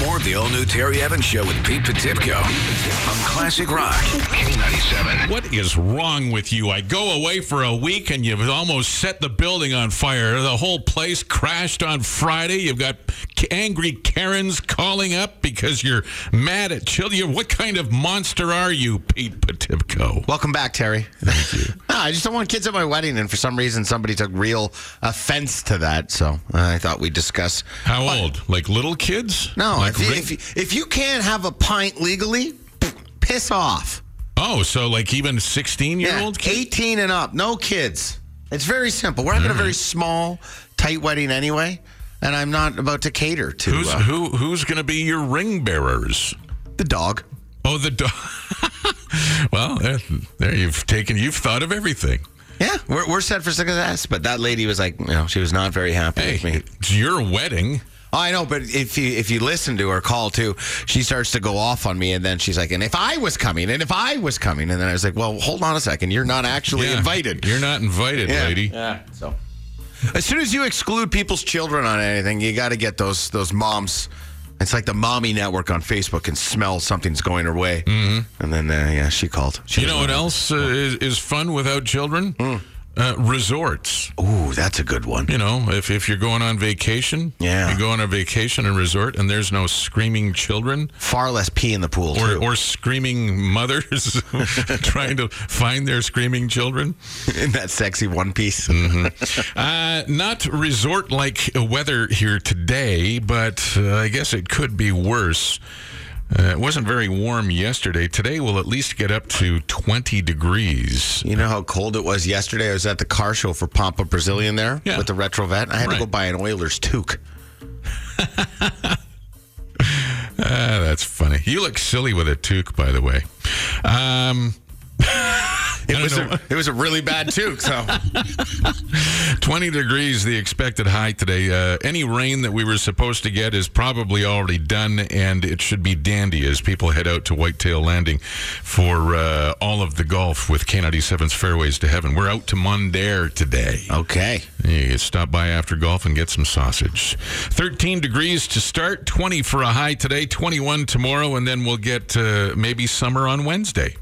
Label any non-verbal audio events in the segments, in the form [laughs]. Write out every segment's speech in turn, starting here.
more of the all new Terry Evans Show with Pete Potipcoe on Classic Rock K97. What is wrong with you? I go away for a week and you've almost set the building on fire. The whole place crashed on Friday. You've got angry Karens calling up because you're mad at children. What kind of monster are you, Pete Potipcoe? Welcome back, Terry. Thank you. [laughs] no, I just don't want kids at my wedding, and for some reason, somebody took real offense to that. So uh, I thought we'd discuss. How old? Like little kids? No, Like if, you, if, you, if you can't have a pint legally, piss off. Oh, so like even 16 year old kids? 18 and up, no kids. It's very simple. We're having a very small, tight wedding anyway, and I'm not about to cater to Who's uh, who? Who's going to be your ring bearers? the dog. Oh, the dog. [laughs] well, there, there you've taken. You've thought of everything. Yeah, we're, we're set for success. But that lady was like, you know, she was not very happy with Hey, me. it's your wedding. Oh, I know, but if you if you listen to her call too, she starts to go off on me, and then she's like, "And if I was coming, and if I was coming," and then I was like, "Well, hold on a second, you're not actually Yeah. invited." You're not invited, Yeah. lady. Yeah. So, as soon as you exclude people's children on anything, you got to get those those moms. It's like the mommy network on Facebook can smell something's going her way, mm-hmm. and then uh, yeah, she called. She You know what else uh, is, is fun without children? Hmm. Uh, resorts. Ooh, that's a good one. You know, if, if you're going on vacation, Yeah. you go on a vacation and resort, and there's no screaming children Far less pee in the pool. or, or screaming mothers [laughs] trying to find their screaming children. [laughs] in that sexy one piece. [laughs] Uh, not resort like weather here today, but uh, I guess it could be worse. Uh, it wasn't very warm yesterday. Today we'll at least get up to 20 degrees. You know how cold it was yesterday? I was at the car show for Pampa Brazilian there Yeah. with the retro vet. I had Right. to go buy an Oilers toque. [laughs] Ah, that's funny. You look silly with a toque, by the way. Um, [laughs] It was a, it was a really bad toque. So [laughs] 20 degrees, the expected high today. Uh, any rain that we were supposed to get is probably already done, and it should be dandy as people head out to Whitetail Landing for uh, all of the golf with K97's Fairways to Heaven. We're out to Mundare today. okay, You can stop by after golf and get some sausage. 13 degrees to start, 20 for a high today, 21 tomorrow, and then we'll get uh, maybe summer on Wednesday.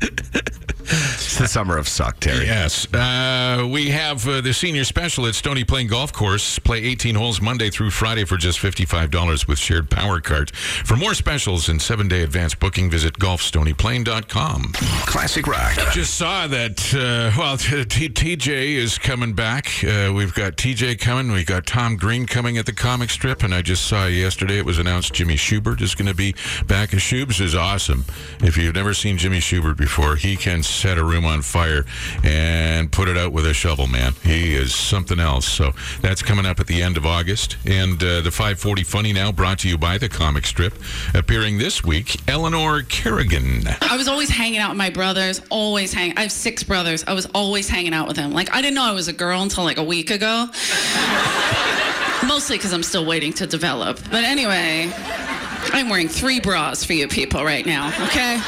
It's the summer of suck, Terry. Yes. Uh, we have uh, the senior special at Stony Plain Golf Course. Play 18 holes Monday through Friday for just $55 with shared power cart. For more specials and seven day advance booking, visit golfstonyplain.com. Classic Rock. Just saw that, uh, well, [laughs] TJ is coming back. Uh, we've got TJ coming. We've got Tom Green coming at the comic strip. And I just saw yesterday it was announced Jimmy Schubert is going to be back. And Schubs is awesome. If you've never seen Jimmy Schubert before, he can set a room on fire and put it out with a shovel, man. He is something else. So that's coming up at the end of August. And uh, the 540 Funny Now brought to you by the comic strip. Appearing this week, Eleanor Kerrigan. I was always hanging out with my brothers, always hanging. I have six brothers. I was always hanging out with them. Like I didn't know I was a girl until like a week ago. Mostly because I'm still waiting to develop. But anyway, I'm wearing three bras for you people right now. Okay.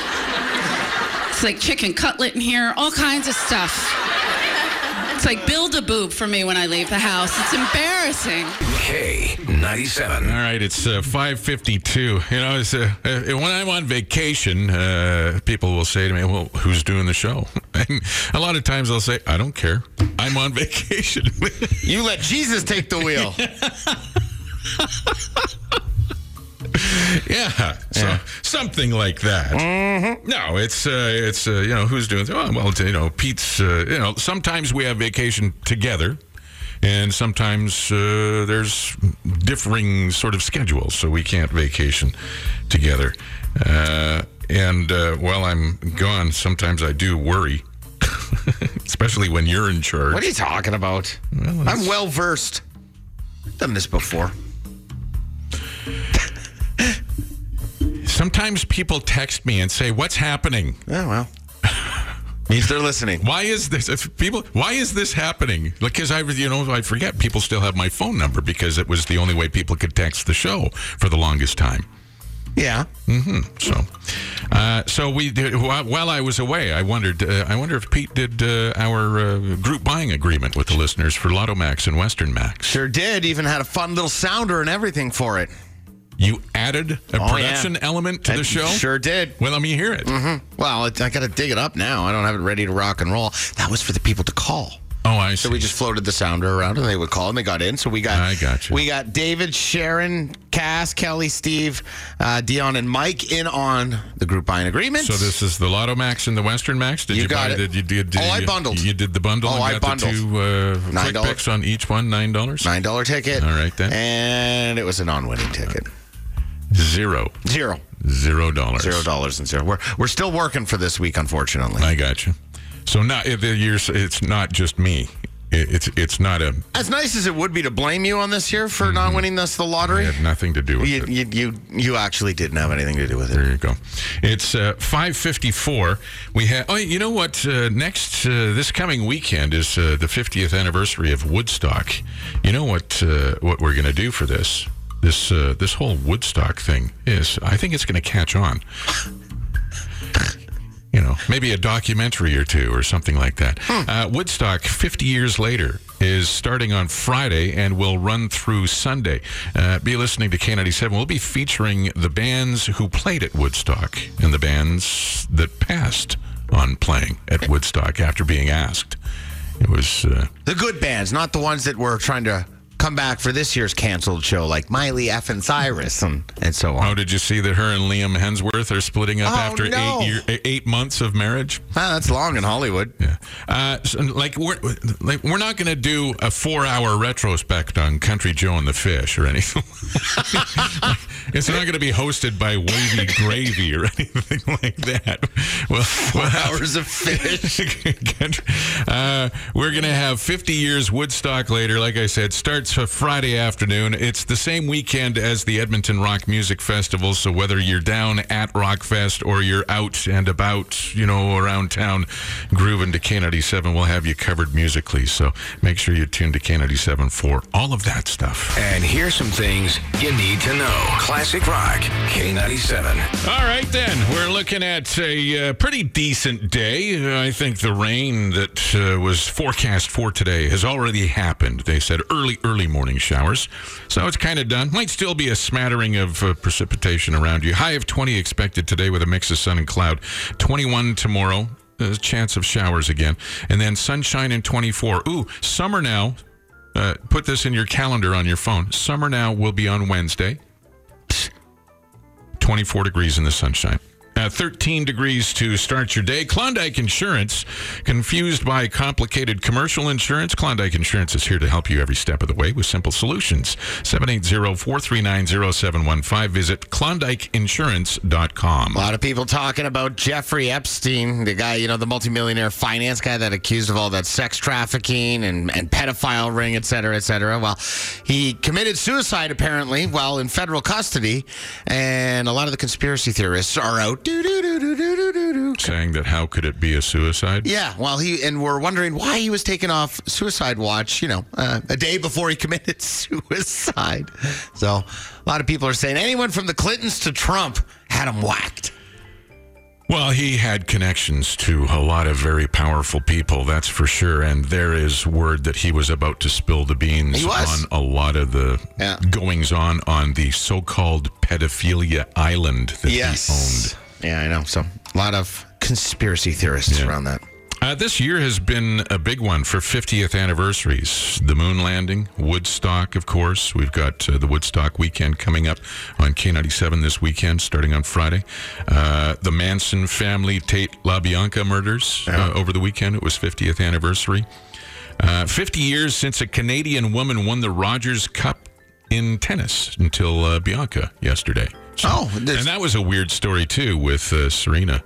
It's like chicken cutlet in here, all kinds of stuff. It's like build a boob for me when I leave the house. It's embarrassing. K97. All right, it's uh, 5:52. You know, it's, uh, uh, when I'm on vacation, uh, people will say to me, "Well, who's doing the show?" [laughs] And a lot of times I'll say, "I don't care. I'm on [laughs] vacation." You let Jesus take the wheel. [laughs] [laughs] yeah, so something like that. No, it's uh, it's uh, you know who's doing. Oh, well, you know, Pete's. Uh, you know, sometimes we have vacation together. And sometimes uh, there's differing sort of schedules, so we can't vacation together. Uh, and uh, while I'm gone, sometimes I do worry, [laughs] especially when you're in charge. what are you talking about? I'm well versed. I've done this before. Sometimes people text me and say, "What's happening? Oh well. [laughs] Means they're listening. Why is this? If people, why is this happening? Because I, you know, I forget people still have my phone number because it was the only way people could text the show for the longest time. Yeah. Mm-hmm. So, uh, so we did. While, while I was away, I wondered. Uh, I wonder if Pete did uh, our uh, group buying agreement with the listeners for Lotto Max and Western Max. Sure did. Even had a fun little sounder and everything for it. You added a Oh, production yeah. element to I the show. Sure did. Well, let me hear it. Well, it, I got to dig it up now. I don't have it ready to rock and roll. That was for the people to call. Oh, I see. So we just floated the sounder around, and they would call, and they got in. So we got, I gotcha. We got David, Sharon, Cass, Kelly, Steve, uh, Dion, and Mike in on the group buying agreement. So this is the Lotto Max and the Western Max. Did You you, got buy it. Did you did? did Oh, I bundled. You did the bundle. Oh, and I bundled. two uh, Nine quick picks on each one. Nine dollars. Nine dollar ticket. All right, then. And it was a non-winning ticket. Zero. Zero. Zero dollars. Zero dollars and zero. We're we're still working for this week, unfortunately. I got you. So not if the years. It's not just me. It's it's not a. As nice as it would be to blame you on this year for not winning this the lottery, It had nothing to do with you, it. you you you actually didn't have anything to do with it. There you go. It's uh, 5:54. We have. Oh, you know what? Uh, next, uh, this coming weekend is uh, the 50th anniversary of Woodstock. You know what? Uh, what we're going to do for this? This uh, this whole Woodstock thing is. I think it's going to catch on. You know, maybe a documentary or two or something like that. Uh, Woodstock, 50 years later, is starting on Friday and will run through Sunday. Uh, be listening to K97. We'll be featuring the bands who played at Woodstock and the bands that passed on playing at Woodstock after being asked. It was. Uh, The good bands, not the ones that were trying to come back for this year's canceled show, like Miley F and Cyrus and, and so on. oh, did you see that her and Liam Hemsworth are splitting up Oh, after no. eight year, eight months of marriage? Ah, that's long in Hollywood. Yeah. Uh, so, like we're like we're not going to do a four-hour retrospect on Country Joe and the Fish or anything. [laughs] it's not going to be hosted by Wavy Gravy or anything like that. Well, well Hours of fish. [laughs] uh, we're going to have 50 years Woodstock later. Like I said, starts a Friday afternoon. It's the same weekend as the Edmonton Rock Music Festival. So whether you're down at Rockfest or you're out and about, you know, around town grooving to K97, we'll have you covered musically. So make sure you tune to K97 for all of that stuff. And here's some things you need to know. Classic Rock, K97. All right, then. We're looking at a uh, pretty decent day. I think the rain that uh, was forecast for today has already happened. They said early, early morning showers. So it's kind of done. Might still be a smattering of uh, precipitation around you. High of 20 expected today with a mix of sun and cloud. 21 tomorrow. A chance of showers again. And then sunshine in 24. Ooh, summer now. Uh, put this in your calendar on your phone. Summer now will be on Wednesday. 24 degrees in the sunshine. Uh, 13 degrees to start your day. Klondike Insurance, confused by complicated commercial insurance. Klondike Insurance is here to help you every step of the way with simple solutions. 780-439-0715. Visit klondikeinsurance.com. A lot of people talking about Jeffrey Epstein, the guy, you know, the multimillionaire finance guy that accused of all that sex trafficking and, and pedophile ring, et cetera, et cetera. Well, he committed suicide apparently while in federal custody, and a lot of the conspiracy theorists are out. Saying that how could it be a suicide? Yeah, well, he and we're wondering why he was taken off suicide watch. You know, uh, a day before he committed [laughs] suicide. So a lot of people are saying anyone from the Clintons to Trump had him whacked. Well, he had connections to a lot of very powerful people, that's for sure. And there is word that he was about to spill the beans on a lot of the Yeah. goings on on the so called pedophilia island that he owned. Yeah, I know. So a lot of conspiracy theorists Yeah. around that. Uh, this year has been a big one for 50th anniversaries. The moon landing, Woodstock, of course. We've got uh, the Woodstock weekend coming up on K97 this weekend, starting on Friday. Uh, the Manson family Tate LaBianca murders uh, over the weekend. It was 50th anniversary. Uh, 50 years since a Canadian woman won the Rogers Cup in tennis until uh, Bianca yesterday. Oh, there's- and that was a weird story too with uh, Serena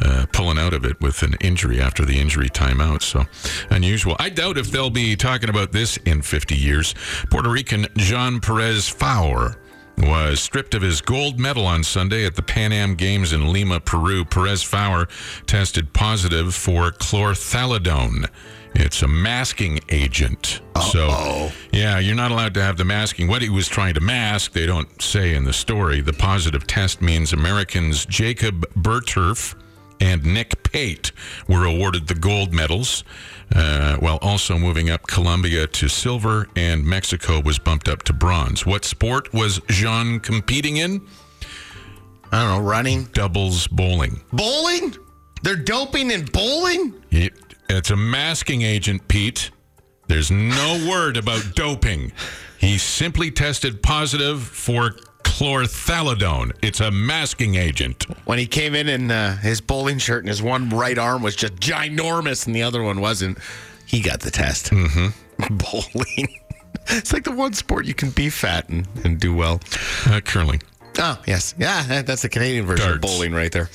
uh, pulling out of it with an injury after the injury timeout. So unusual. I doubt if they'll be talking about this in 50 years. Puerto Rican Jean Perez Faur was stripped of his gold medal on Sunday at the Pan Am Games in Lima, Peru. Perez Fowler tested positive for chlorthalidone. It's a masking agent. So, yeah, you're not allowed to have the masking. What he was trying to mask, they don't say in the story. The positive test means Americans Jacob Butturff and Nick Pate were awarded the gold medals, uh, while also moving up Colombia to silver and Mexico was bumped up to bronze. What sport was Jean competing in? I don't know, running, Doubles bowling. bowling. They're doping in bowling. He- It's a masking agent, Pete. There's no [laughs] word about doping. He simply tested positive for chlorthalidone. It's a masking agent. When he came in in uh, his bowling shirt and his one right arm was just ginormous and the other one wasn't, he got the test. Mm-hmm. [laughs] Bowling. [laughs] it's like the one sport you can be fat and, and do well. Uh, curling. Oh, yes. Yeah, that's the Canadian version of bowling right there.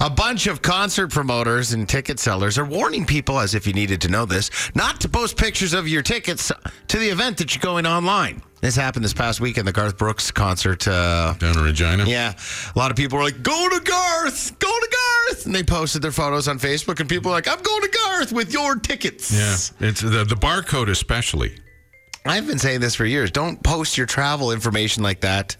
A bunch of concert promoters and ticket sellers are warning people, as if you needed to know this, not to post pictures of your tickets to the event that you're going online. This happened this past week in the Garth Brooks concert. Uh, Down in Regina. yeah, a lot of people were like, go to Garth, go to Garth. And they posted their photos on Facebook, and people were like, I'm going to Garth with your tickets. Yeah. It's the, the barcode, especially. I've been saying this for years. Don't post your travel information like that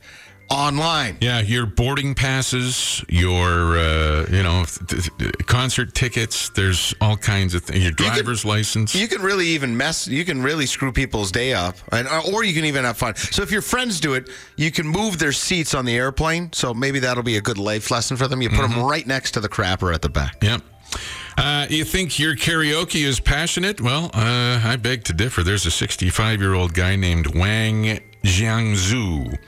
online. Yeah, your boarding passes, your uh, you know th- th- concert tickets. There's all kinds of things. Your can- driver's license. You can really even mess. You can really screw people's day up, and uh, or you can even have fun. So if your friends do it, you can move their seats on the airplane. So maybe that'll be a good life lesson for them. You put them right next to the crapper at the back. Yep. Uh, you think your karaoke is passionate? Well, uh, I beg to differ. There's a 65 year old guy named Wang Jiangzhu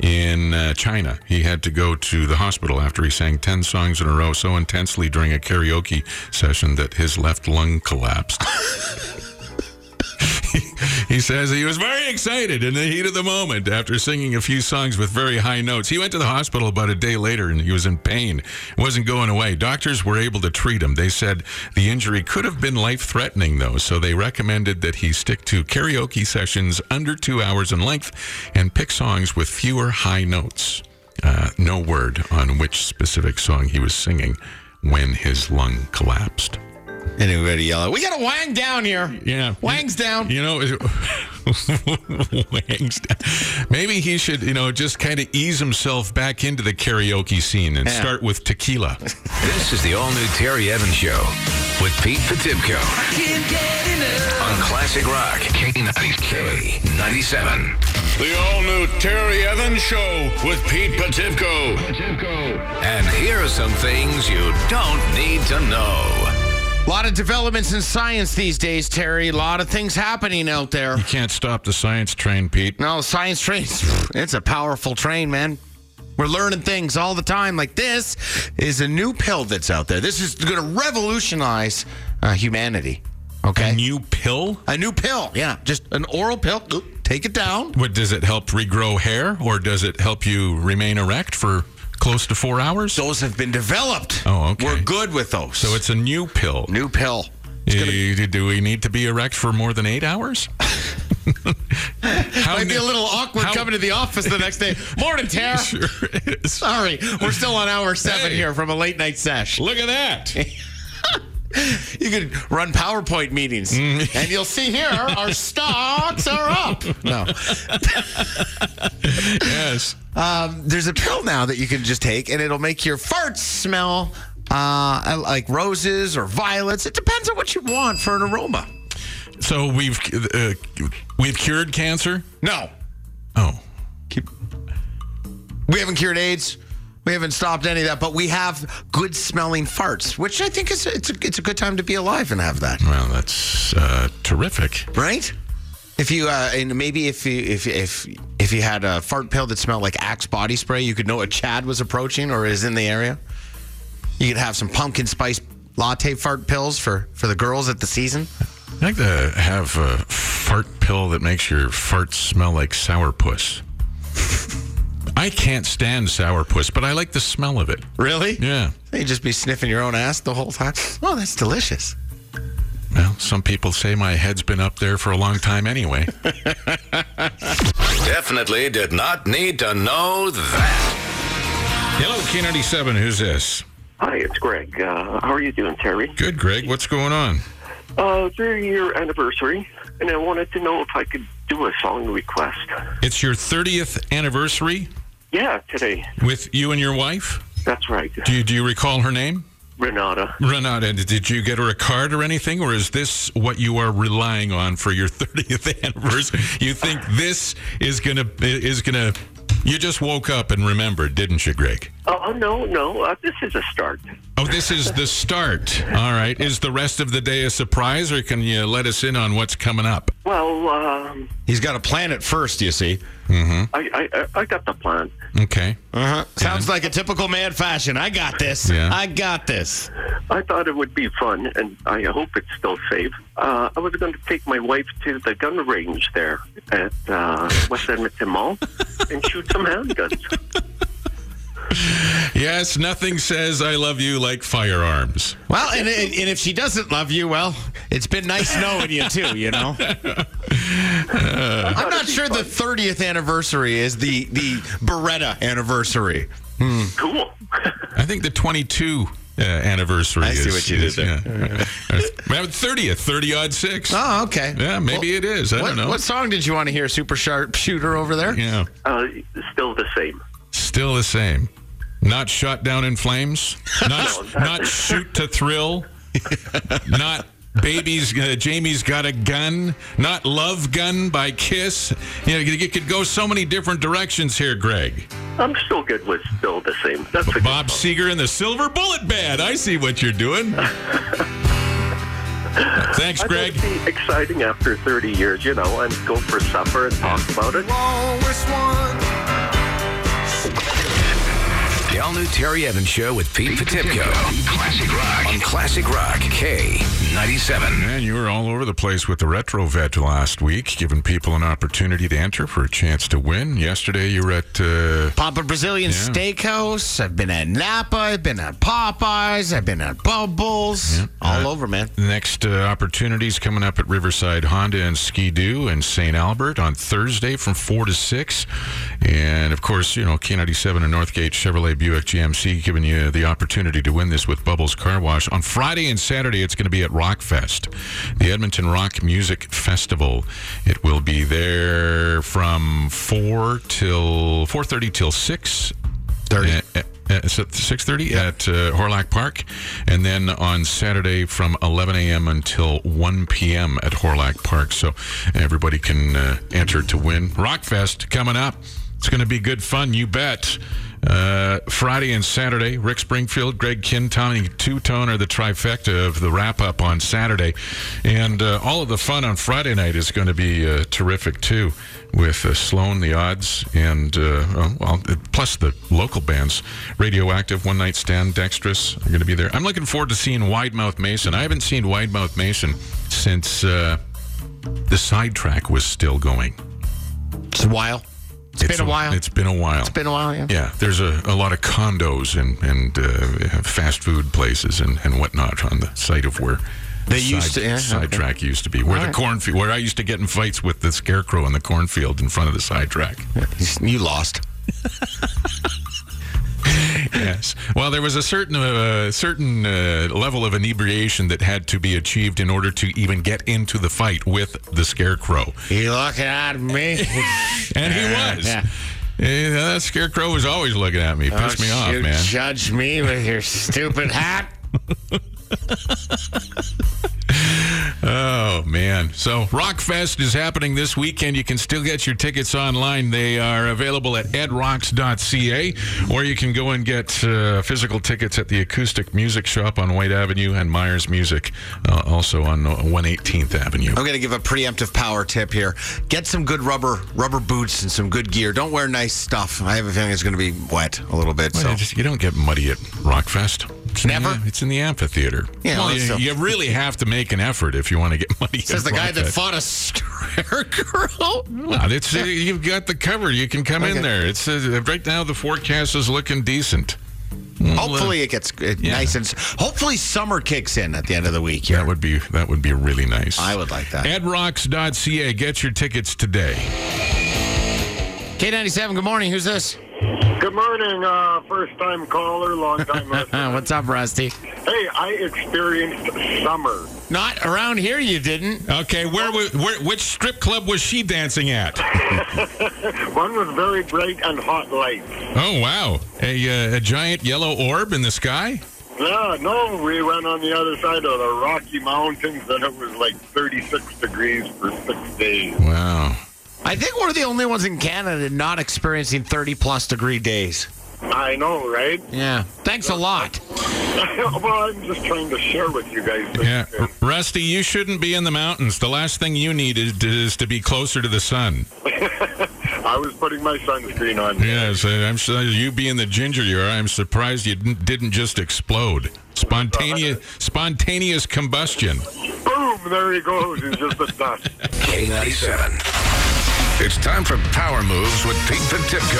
in uh, China. He had to go to the hospital after he sang 10 songs in a row so intensely during a karaoke session that his left lung collapsed. [laughs] [laughs] He says he was very excited in the heat of the moment after singing a few songs with very high notes. He went to the hospital about a day later and he was in pain. It wasn't going away. Doctors were able to treat him. They said the injury could have been life threatening, though, so they recommended that he stick to karaoke sessions under two hours in length and pick songs with fewer high notes. Uh, no word on which specific song he was singing when his lung collapsed. Anybody yell out, "We got a wang down here." Yeah. Wang's down. You know, [laughs] Wang's down. maybe he should, you know, just kind of ease himself back into the karaoke scene and Yeah. start with tequila. This is the all new Terry Evans Show with Pete Potipcoe on Classic Rock K90K 97. The all new Terry Evans Show with Pete Potipcoe. And here are some things you don't need to know. A lot of developments in science these days, Terry. A lot of things happening out there. You can't stop the science train, Pete. No, science train, [laughs] it's a powerful train, man. We're learning things all the time. Like this is a new pill that's out there. This is going to revolutionize uh, humanity. Okay. A new pill? A new pill. Yeah. Just an oral pill. Take it down. What does it help regrow hair or does it help you remain erect for close to four hours? Those have been developed. Oh, okay. We're good with those. So it's a new pill. new pill. Eh, Do we need to be erect for more than eight hours? [laughs] How Might be a little awkward how- coming to the office the next day. [laughs] Morning, Tara. Sure is. Sorry, we're still on hour seven Hey. here from a late night sesh. Look at that. [laughs] [laughs] You could run PowerPoint meetings, Mm. and you'll see here our [laughs] stocks are up. No, [laughs] yes. um, there's a pill now that you can just take, and it'll make your farts smell uh, like roses or violets. It depends on what you want for an aroma. So we've uh, we've cured cancer. No, Oh, keep. We haven't cured AIDS. We haven't stopped any of that, but we have good smelling farts, which I think is it's a, it's a good time to be alive and have that. well, that's uh, terrific. right? If you uh, and maybe if you if if if you had a fart pill that smelled like Axe body spray, you could know a Chad was approaching or is in the area. You could have some pumpkin spice latte fart pills for for the girls at the season. I'd like to have a fart pill that makes your farts smell like sourpuss. [laughs] I can't stand sourpuss, but I like the smell of it. Really? Yeah. You just be sniffing your own ass the whole time. Oh, that's delicious. Well, some people say my head's been up there for a long time anyway. [laughs] Definitely did not need to know that. Hello, K97. Who's this? Hi, it's Greg. Uh, how are you doing, Terry? Good, Greg. What's going on? Uh, three year anniversary, and I wanted to know if I could do a song request. It's your 30th anniversary Yeah, today. with you and your wife. That's right. Do you, do you recall her name? Renata. Renata, did you get her a card or anything, or is this what you are relying on for your [laughs] 30th anniversary? You think this is gonna is gonna? You just woke up and remembered, didn't you, Greg? Oh, no, no. Uh, this is a start. Oh, this is the start. All right. Is the rest of the day a surprise, or can you let us in on what's coming up? Well, um, He's got a plan at first, you see. I, I, I- I got the plan. Okay. Uh-huh. Sounds like a typical man fashion. I got this. Yeah. I got this. I thought it would be fun, and I hope it's still safe. Uh, I was going to take my wife to the gun range there at uh, West Edmonton Mall and shoot some handguns. [laughs] Yes, nothing says I love you like firearms. Well, and, and, and if she doesn't love you, well, it's been nice knowing you too, you know? [laughs] I'm not sure the 30th anniversary is the, the Beretta anniversary. Cool. I think the 22 uh, anniversary. I see is- what you did is, there. Yeah. [laughs] Well, 30th, 30 odd six. Oh, okay. Yeah, maybe it is. I what, don't know. What song did you want to hear, Super Sharp Shooter over there? Yeah, Uh, still the same. Still the same. Not shot down in flames. Not [laughs] not shoot to thrill. [laughs] not baby's uh, Jamie's got a gun. Not love gun by Kiss. You know, you could go so many different directions here, Greg. I'm still good with still the same. That's a Bob song. Seger and the Silver Bullet Band. I see what you're doing. [laughs] Thanks, Greg. it'd be exciting after 30 years, you know, and go for supper and talk about it. The all new Terry Evans Show with Pete Potipcoe. Classic Rock. On Classic Rock K97. Man, you were all over the place with the Retro Vet last week, giving people an opportunity to enter for a chance to win. Yesterday, you were at. Uh, Pampa Brazilian Yeah. Steakhouse. I've been at Napa. I've been at Popeyes. I've been at Bubbles. All Uh, over, man. Next uh, opportunities coming up at Riverside Honda and Ski-Doo and St. Albert on Thursday from 4 to 6. And, of course, you know, K97 and Northgate Chevrolet Buick GMC giving you the opportunity to win this with Bubbles Car Wash. On Friday and Saturday, it's going to be at Rockfest, the Edmonton Rock Music Festival. It will be there from 4 till 4.30 till 6. 30. Uh, uh, it's at 6.30 at uh, Hawrelak Park. And then on Saturday from 11 a.m. until 1 p.m. at Hawrelak Park. So everybody can uh, enter to win. Rockfest coming up. It's going to be good fun, you bet. Uh, Friday and Saturday, Rick Springfield, Greg Kihn, Tommy Tutone are the trifecta of the wrap up on Saturday. And uh, all of the fun on Friday night is going to be uh, terrific too, with uh, Sloan, the odds, and uh, well, plus the local bands. Radioactive, One Night Stand, Dextrous are going to be there. I'm looking forward to seeing Widemouth Mason. I haven't seen Widemouth Mason since uh, the sidetrack was still going. It's a while. It's been a while. It's been a while. It's been a while, yeah. Yeah, there's a, a lot of condos and and uh, fast food places and, and whatnot on the site of where They the used to- yeah, okay. sidetrack used to be. Where the right. cornfield, where I used to get in fights with the scarecrow in the cornfield in front of the sidetrack. You lost. [laughs] yes. Well, there was a certain uh, certain uh, level of inebriation that had to be achieved in order to even get into the fight with the scarecrow, You looking at me? [laughs] and he was. [laughs] Yeah. That scarecrow was always looking at me. Pissed me off, you man. judge me with your stupid hat? [laughs] Oh man! So Rockfest is happening this weekend. You can still get your tickets online. They are available at edrocks.ca, or you can go and get uh, physical tickets at the Acoustic Music Shop on Whyte Avenue and Myhre's Music, uh, also on uh, 118th Avenue. I'm going to give a preemptive power tip here. Get some good rubber rubber boots and some good gear. Don't wear nice stuff. I have a feeling it's going to be wet a little bit. Well, So you, just- you don't get muddy at Rockfest. It's in the- Never? it's in the amphitheater. Yeah, well, well, you, so- you really have to make an effort if you want to get money. says the guy that Rockfest. fought a scarecrow. [laughs] Well, it's uh, you've got the cover. You can come in there. It's uh, right now the forecast is looking decent. Hopefully it gets Yeah. nice and hopefully summer kicks in at the end of the week. Here. That would be that would be really nice. I would like that. Edrocks.ca. Get your tickets today. K97. Good morning. Who's this? Good morning, uh, first time caller, long time [laughs] listener. What's up, Rusty? hey, I experienced summer. Not around here. You didn't. Okay, where, wa- where which strip club was she dancing at? [laughs] One was very bright and hot lights. Oh wow, a uh, a giant yellow orb in the sky. Yeah, no, we went on the other side of the Rocky Mountains and it was like 36 degrees for six days. Wow. I think we're the only ones in Canada not experiencing 30 plus degree days. I know, right? Yeah. Thanks a lot. [laughs] well, I'm just trying to share with you guys. this. Yeah, R- Rusty, you shouldn't be in the mountains. The last thing you need is, is to be closer to the sun. [laughs] I was putting my sunscreen on. Yes, I'm sure you being the ginger you are. I'm surprised you didn't, didn't just explode. Spontaneous spontaneous combustion. Boom, there he goes. He's just a dust. K97. It's time for Power Moves with Pete Potipcoe.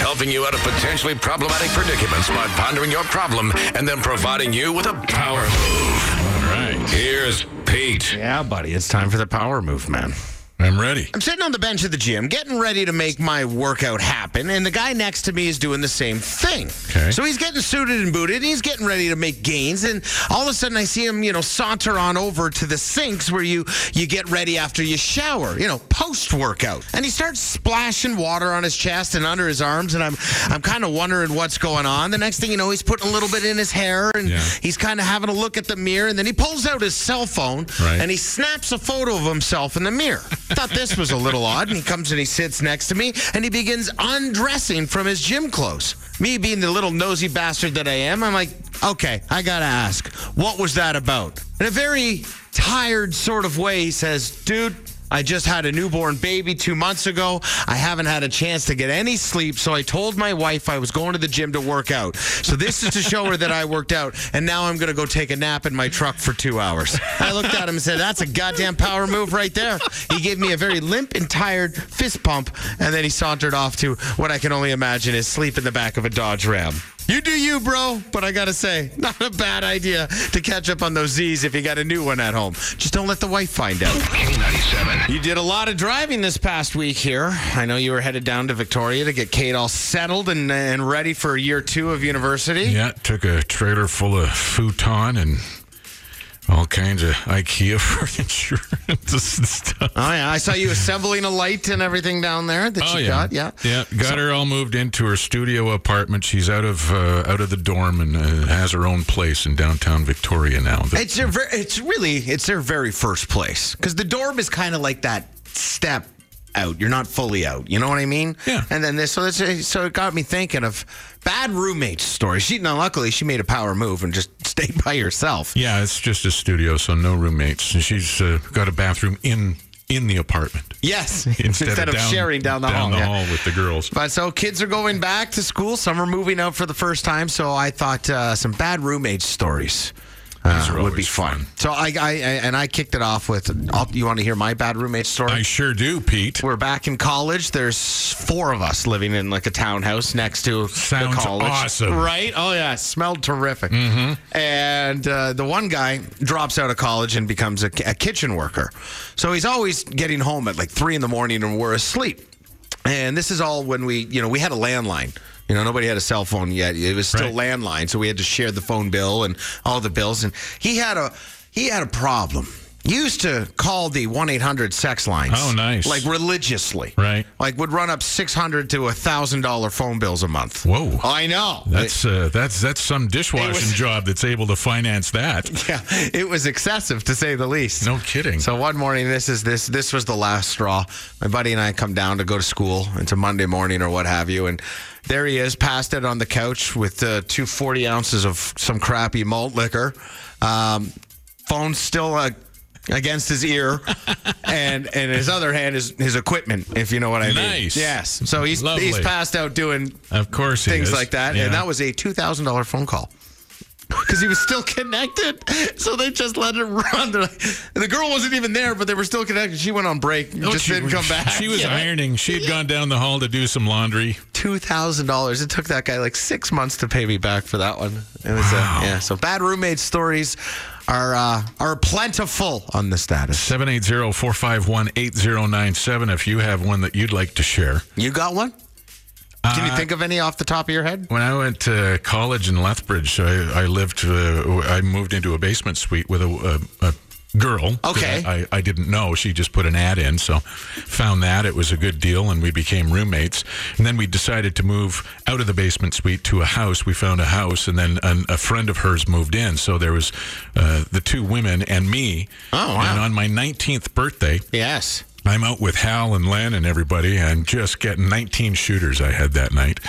Helping you out of potentially problematic predicaments by pondering your problem and then providing you with a power move. All right, Here's Pete. Yeah, buddy. It's time for the power move, man. I'm ready. I'm sitting on the bench at the gym, getting ready to make my workout happen, and the guy next to me is doing the same thing. Okay. So he's getting suited and booted, and he's getting ready to make gains, and all of a sudden I see him, you know, saunter on over to the sinks where you you get ready after you shower, you know, post workout, and he starts splashing water on his chest and under his arms, and I'm I'm kind of wondering what's going on. The next thing you know, he's putting a little bit in his hair, and Yeah. he's kind of having a look at the mirror, and then he pulls out his cell phone, Right. and he snaps a photo of himself in the mirror. [laughs] Thought this was a little odd, and he comes and he sits next to me, and he begins undressing from his gym clothes. Me being the little nosy bastard that I am, I'm like, okay, I gotta ask, what was that about? In a very tired sort of way, he says, dude. I just had a newborn baby two months ago. I haven't had a chance to get any sleep, so I told my wife I was going to the gym to work out. So this is to show her that I worked out, and now I'm going to go take a nap in my truck for two hours. I looked at him and said, That's a goddamn power move right there. He gave me a very limp and tired fist pump, and then he sauntered off to what I can only imagine is sleep in the back of a Dodge Ram. You do you, bro. But I gotta say, [laughs] not a bad idea to catch up on those Z's if you got a new one at home. Just don't let the wife find out. K97. You did a lot of driving this past week here. I know you were headed down to Victoria to get Kate all settled and, and ready for year two of university. Yeah, took a trailer full of futon and all kinds of IKEA [laughs] furniture and [laughs] stuff. Oh yeah, I saw you assembling a light and everything down there that Oh you yeah, got. Yeah, yeah. Got her all moved into her studio apartment. She's out of uh, out of the dorm and uh, has her own place in downtown Victoria now. It's their ver- it's really it's their very first place because the dorm is kind of like that step out. You're not fully out. You know what I mean? Yeah. And then this, so that's so it got me thinking of bad roommate story. She now luckily she made a power move and just [laughs] stayed by herself. yeah, it's just a studio, so no roommates. And she's uh, got a bathroom in in the apartment Yes, [laughs] instead, of, down, sharing down the down hall. the yeah. hall with the girls. But so kids are going back to school. Some are moving out for the first time. So I thought uh, some bad roommate stories uh, would be fun. fun. So I, I, I and I kicked it off with. I'll, you want to hear my bad roommate story? I sure do, Pete. We're back in college. There's four of us living in like a townhouse next to Sounds the college. awesome. right? Oh yeah, smelled terrific. Mm-hmm. And uh, the one guy drops out of college and becomes a, a kitchen worker. So he's always getting home at like three in the morning and we're asleep. And this is all when we, you know, we had a landline. You know, nobody had a cell phone yet. It was still Right. landline, so we had to share the phone bill and all the bills. And he had a he had a problem. Used to call the one eight hundred sex lines. Oh, nice. Like religiously. Right. Like would run up six hundred to a thousand dollar phone bills a month. Whoa. I know. That's uh, that's that's some dishwashing was- job that's able to finance that. [laughs] yeah, it was excessive to say the least. No kidding. So one morning, this is this this was the last straw. My buddy and I come down to go to school. It's a Monday morning or what have you, and there he is, passed out on the couch with uh, two 40 ounces of some crappy malt liquor. Um, phone still uh, against his ear, [laughs] and and his other hand is his equipment, if you know what I mean. Nice. Yes. So he's Lovely. he's passed out doing Of course, things like that, Yeah. and that was a two thousand dollar phone call. [laughs] because he was still connected. So they just let it run. They're like, the girl wasn't even there, but they were still connected. She went on break, and just she, didn't come [laughs] back. She was Yeah. ironing. She had gone down the hall to do some laundry. two thousand dollars. It took that guy like six months to pay me back for that one. It was uh, yeah. So bad roommate stories are uh, are plentiful on the status. 780-451-8097 if you have one that you'd like to share. You got one? Can you think of any off the top of your head? When I went to college in Lethbridge, I, I lived. Uh, I moved into a basement suite with a, a, a girl. Okay. I, I didn't know. She just put an ad in, so found that it was a good deal, and we became roommates. And then we decided to move out of the basement suite to a house. We found a house, and then an, a friend of hers moved in. So there was uh, the two women and me. Oh, wow. And on my 19th birthday, Yes. I'm out with Hal and Len and everybody, and just getting 19 shooters I had that night,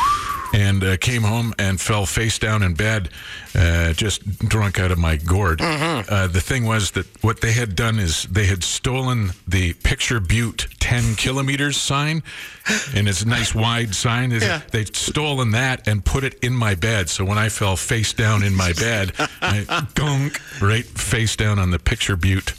and uh, came home and fell face down in bed, uh, just drunk out of my gourd. Uh, the thing was that what they had done is they had stolen the Picture Butte 10 kilometers sign, and it's a nice wide sign. Yeah. They'd stolen that and put it in my bed. So when I fell face down in my bed, I [laughs] gunk right face down on the Picture Butte.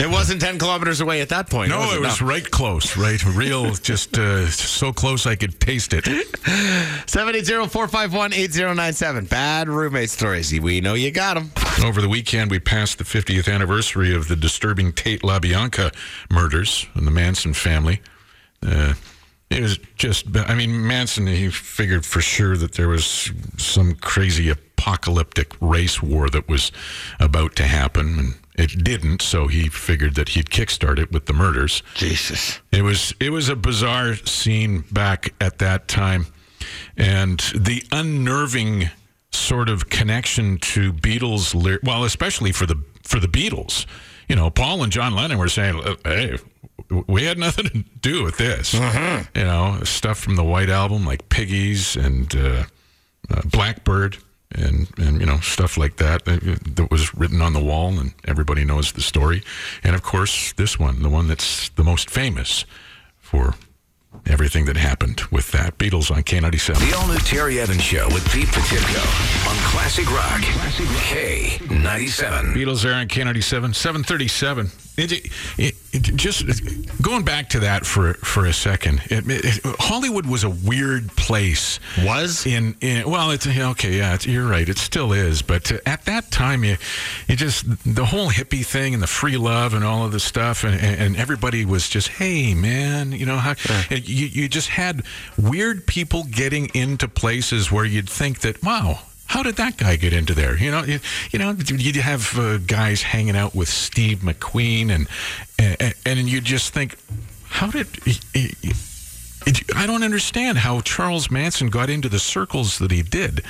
It wasn't 10 kilometers away at that point. No, it was right close, right? Real, [laughs] just uh, so close I could taste it. 780-451-8097. Bad roommate stories. We know you got them. Over the weekend, we passed the 50th anniversary of the disturbing Tate LaBianca murders and the Manson family. Uh, it was just, I mean, Manson, he figured for sure that there was some crazy apocalyptic race war that was about to happen, and it didn't, so he figured that he'd kickstart it with the murders. Jesus. It was it was a bizarre scene back at that time, and the unnerving sort of connection to Beatles. Well, especially for the for the Beatles, you know, Paul and John Lennon were saying, "Hey, we had nothing to do with this." You know, stuff from the White Album like Piggies and uh, uh, Blackbird. And, and you know stuff like that uh, that was written on the wall and everybody knows the story and of course this one the one that's the most famous for everything that happened with that Beatles on K97 The all new Terry Evans Show with Pete Potipcoe on Classic Rock. K97. Beatles there on K97 737 it, it, it, just going back to that for for a second Hollywood was a weird place Was? in, in well it's okay yeah it's, you're right it still is but uh, at that time you you just the whole hippie thing and the free love and all of the stuff and, and, everybody was just hey man you know how and you, you just had weird people getting into places where you'd think that wow how did that guy get into there? You know, you, you know, you'd have uh, guys hanging out with Steve McQueen, and and, and you just think, how did he, he- it, I don't understand how Charles Manson got into the circles that he did.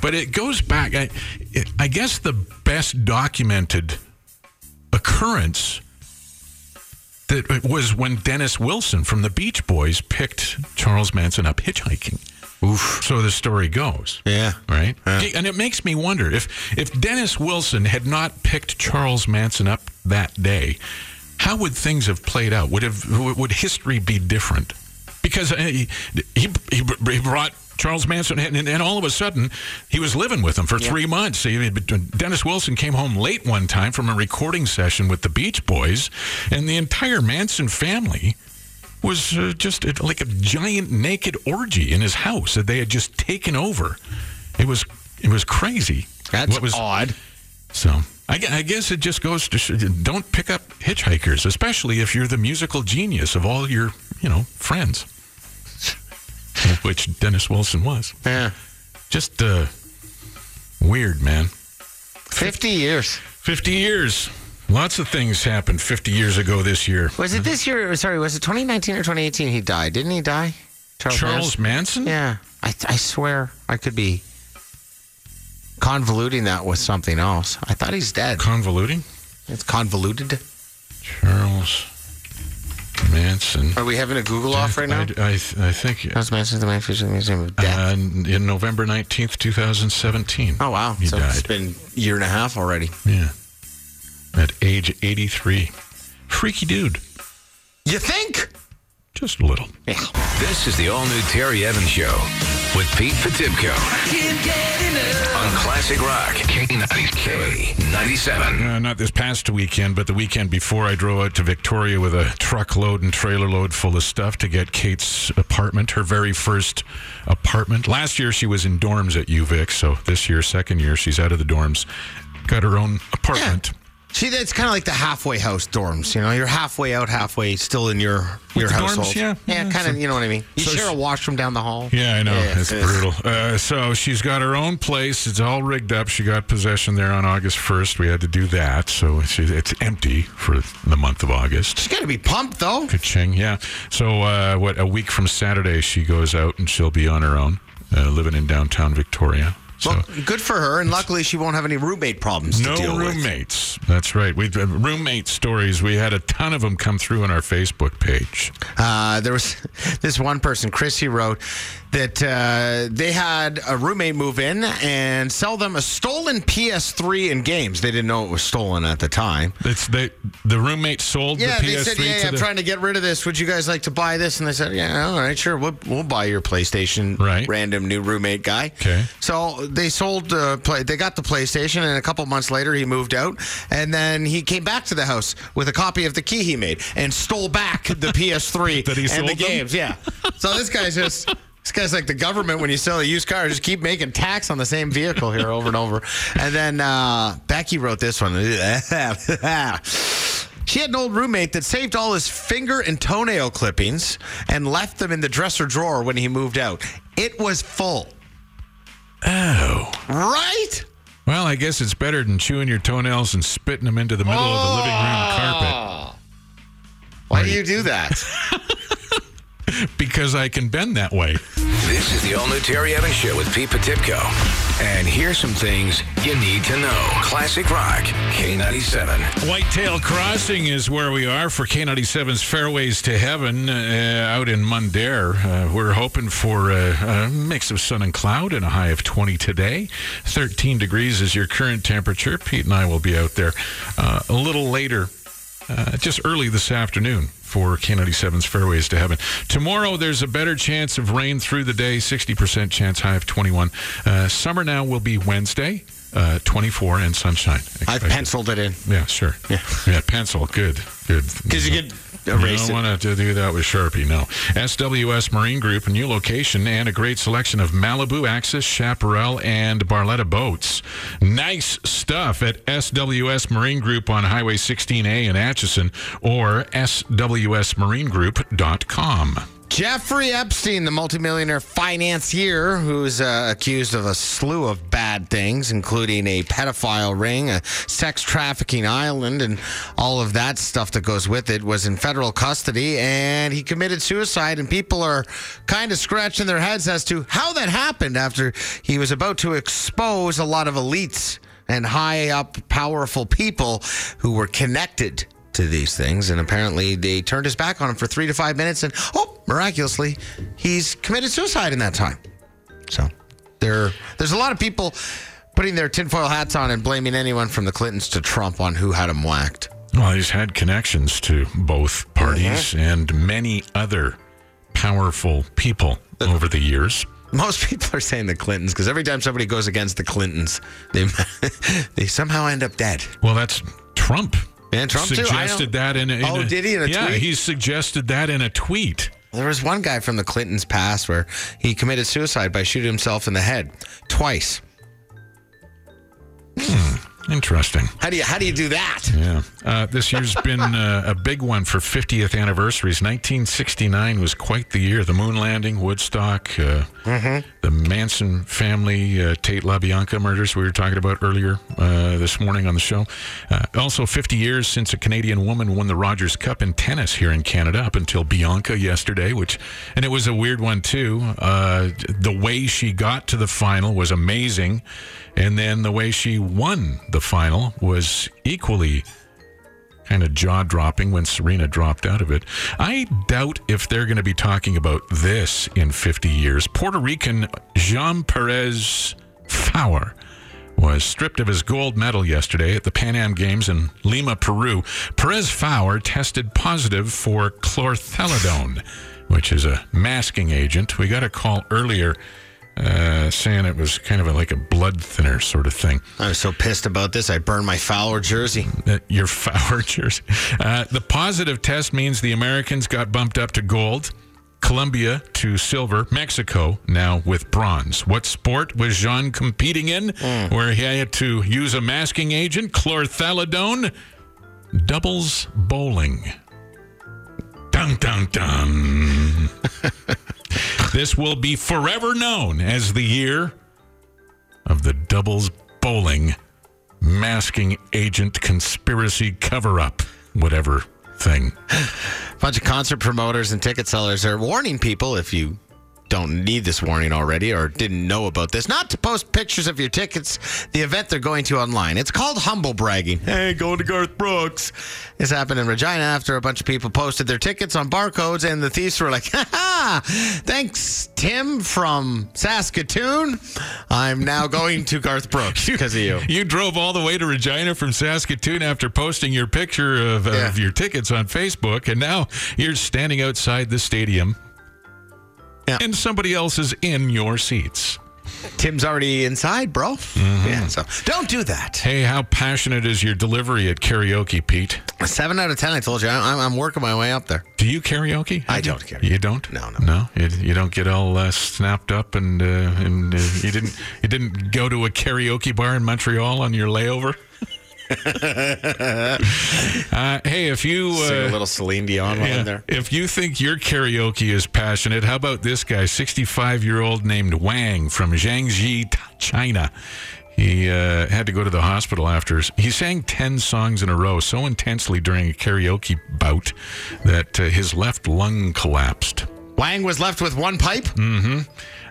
But it goes back. I, it, I guess the best documented occurrence that was when Dennis Wilson from the Beach Boys picked Charles Manson up hitchhiking. Oof. So the story goes. Yeah. Right? And it makes me wonder if if Dennis Wilson had not picked Charles Manson up that day, how would things have played out? Would have would history be different? Because uh, he he, he brought Charles Manson, and, and all of a sudden, he was living with him for three months. He- Dennis Wilson came home late one time from a recording session with the Beach Boys, and the entire Manson family was uh, just uh, like a giant naked orgy in his house that they had just taken over. It was it was crazy. That's What was odd. so I, I guess it just goes to sh- don't pick up hitchhikers, especially if you're the musical genius of all your you know friends, [laughs] which Dennis Wilson was. Yeah. Just uh, weird, man. 50 years. Fifty years. Lots of things happened 50 years ago this year. Was it this year? Sorry, was it 2019 or 2018 he died? Didn't he die? Charles Manson? Yeah. I, I swear I could be convoluting that with something else. I thought he's dead. Convoluting? It's convoluted. Charles Manson. Are we having a Google off right now? I, I, I think Charles Manson's the man featured in the Museum of Death. uh, in November 19th, 2017. oh, wow. He so it's died. been a year and a half already. Yeah. At age 83. Freaky dude. You think? Just a little. Yeah. This is the all new Terry Evans Show with Pete Potipcoe on Classic Rock K97. Uh, not this past weekend, but the weekend before, I drove out to Victoria with a truckload and trailer load full of stuff to get Kate's apartment, her very first apartment. Last year, she was in dorms at UVic, so this year, second year, she's out of the dorms, got her own apartment. See, that's kind of like the halfway house dorms. You know, you're halfway out, halfway still in your your the dorms, household. yeah. yeah, Yeah, kind of. You know what I mean? You So share a washroom down the hall. Yeah, I know. Yeah, it's it's- brutal. Uh, so she's got her own place. It's all rigged up. She got possession there on August 1st. We had to do that. So she, it's empty for the month of August. She's got to be pumped though. Ka-ching, yeah. So, uh, what, a week from Saturday, she goes out and she'll be on her own, uh, living in downtown Victoria. So, Well, good for her, and luckily she won't have any roommate problems to no deal with. roommates. That's right. We uh, roommate stories. We had a ton of them come through on our Facebook page. Uh, there was [laughs] this one person, Chrissy, wrote that uh, they had a roommate move in and sell them a stolen PS3 and games. They didn't know it was stolen at the time. It's they, the roommate sold Yeah, the they PS3 said, yeah, I'm the trying to get rid of this. Would you guys like to buy this? And they said, yeah, all right, sure. We'll, we'll buy your PlayStation. Right. Random new roommate guy. Okay. So they sold, uh, play, they got the PlayStation, and a couple months later he moved out, and then he came back to the house with a copy of the key he made and stole back the [laughs] PS3 That he and the them? games. Yeah. So this guy's just. This guy's like the government when you sell a used car, just keep making tax on the same vehicle here over and over. And then uh, Becky wrote this one. [laughs] She had an old roommate that saved all his finger and toenail clippings and left them in the dresser drawer when he moved out. It was full. Oh. Right? Well, I guess it's better than chewing your toenails and spitting them into the middle of the living room carpet Why do you do that? [laughs] [laughs] because I can bend that way. This is the all new Terry Evans Show with Pete Potipcoe. And here's some things you need to know. Classic Rock K97. Whitetail Crossing is where we are for K97's Fairways to Heaven uh, out in Mundare. Uh, we're hoping for a, a mix of sun and cloud and a high of 20 today. 13 degrees is your current temperature. Pete and I will be out there uh, a little later, uh, just early this afternoon. For K97's Fairways to Heaven. Tomorrow, there's a better chance of rain through the day, 60% chance, high of 21. Uh, summer now will be Wednesday, uh, 24, and sunshine. I've penciled it in. Yeah, sure. Yeah, yeah pencil. Good, good. [laughs] Because you could You don't want to do that with Sharpie, no. SWS Marine Group, a new location and a great selection of Malibu, Axis, Chaparral, and Barletta boats. Nice stuff at SWS Marine Group on Highway 16A in Acheson or swsmarinegroup.com. Jeffrey Epstein, the multimillionaire financier who's uh, accused of a slew of bad things, including a pedophile ring, a sex trafficking island, and all of that stuff that goes with it, was in federal custody and he committed suicide. And people are kind of scratching their heads as to how that happened after he was about to expose a lot of elites and high up, powerful people who were connected to these things, and apparently they turned his back on him for three to five minutes, and oh, miraculously, he's committed suicide in that time. So there, there's a lot of people putting their tinfoil hats on and blaming anyone from the Clintons to Trump on who had him whacked. Well, he's had connections to both parties mm-hmm. and many other powerful people over the years. Most people are saying the Clintons because every time somebody goes against the Clintons, they [laughs] they somehow end up dead. Well, that's Trump. And Trump too, suggested that in a, in Oh, a- did he in a yeah, tweet? he suggested that in a tweet. There was one guy from the Clintons past where he committed suicide by shooting himself in the head twice. Hmm. Interesting. How do you how do you do that? Yeah. Uh, this year's [laughs] been uh, a big one for 50th anniversaries. 1969 was quite the year. The moon landing, Woodstock, uh, the Manson family, uh, Tate LaBianca murders we were talking about earlier uh, this morning on the show. Uh, also, 50 years since a Canadian woman won the Rogers Cup in tennis here in Canada up until Bianca yesterday, which, and it was a weird one too. Uh, the way she got to the final was amazing. And then the way she won the final was equally kind of jaw dropping when Serena dropped out of it. I doubt if they're going to be talking about this in 50 years. Puerto Rican Jean Perez Fowler was stripped of his gold medal yesterday at the Pan Am Games in Lima, Peru. Perez Fowler tested positive for chlorthalidone, which is a masking agent. We got a call earlier uh, saying it was kind of a, like a blood thinner sort of thing. I was so pissed about this, I burned my Fowler jersey. Uh, your [laughs] Fowler jersey. Uh, the positive test means the Americans got bumped up to gold. Colombia to silver, Mexico now with bronze. What sport was Jean competing in where he had to use a masking agent, chlorthalidone? Doubles bowling. Dun dun dun. [laughs] this will be forever known as the year of the doubles bowling masking agent conspiracy cover up, whatever thing. A bunch of concert promoters and ticket sellers are warning people if you don't need this warning already or didn't know about this, not to post pictures of your tickets, the event they're going to online. It's called humble bragging. [laughs] Hey, going to Garth Brooks. This happened in Regina after a bunch of people posted their tickets on barcodes, and the thieves were like, [laughs] ha ha, thanks, Tim from Saskatoon. I'm now going to Garth Brooks [laughs] because of you. You drove all the way to Regina from Saskatoon after posting your picture of, Yeah. of your tickets on Facebook, and now you're standing outside the stadium, Yeah. and somebody else is in your seats. Tim's already inside, bro. Yeah, so don't do that. Hey, how passionate is your delivery at karaoke, Pete? Seven out of ten. I told you, I'm, I'm working my way up there. Do you karaoke? I don't karaoke. You don't? No, no. no. You, you don't get all uh, snapped up, and uh, and uh, you didn't you didn't go to a karaoke bar in Montreal on your layover. [laughs] uh, hey, if you Sing a uh, little Celine Dion yeah, there. if you think your karaoke is passionate, how about this guy, 65 year old named Wang from Jiangxi, China? He uh, had to go to the hospital after he sang 10 songs in a row so intensely during a karaoke bout that uh, his left lung collapsed. Wang was left with one pipe.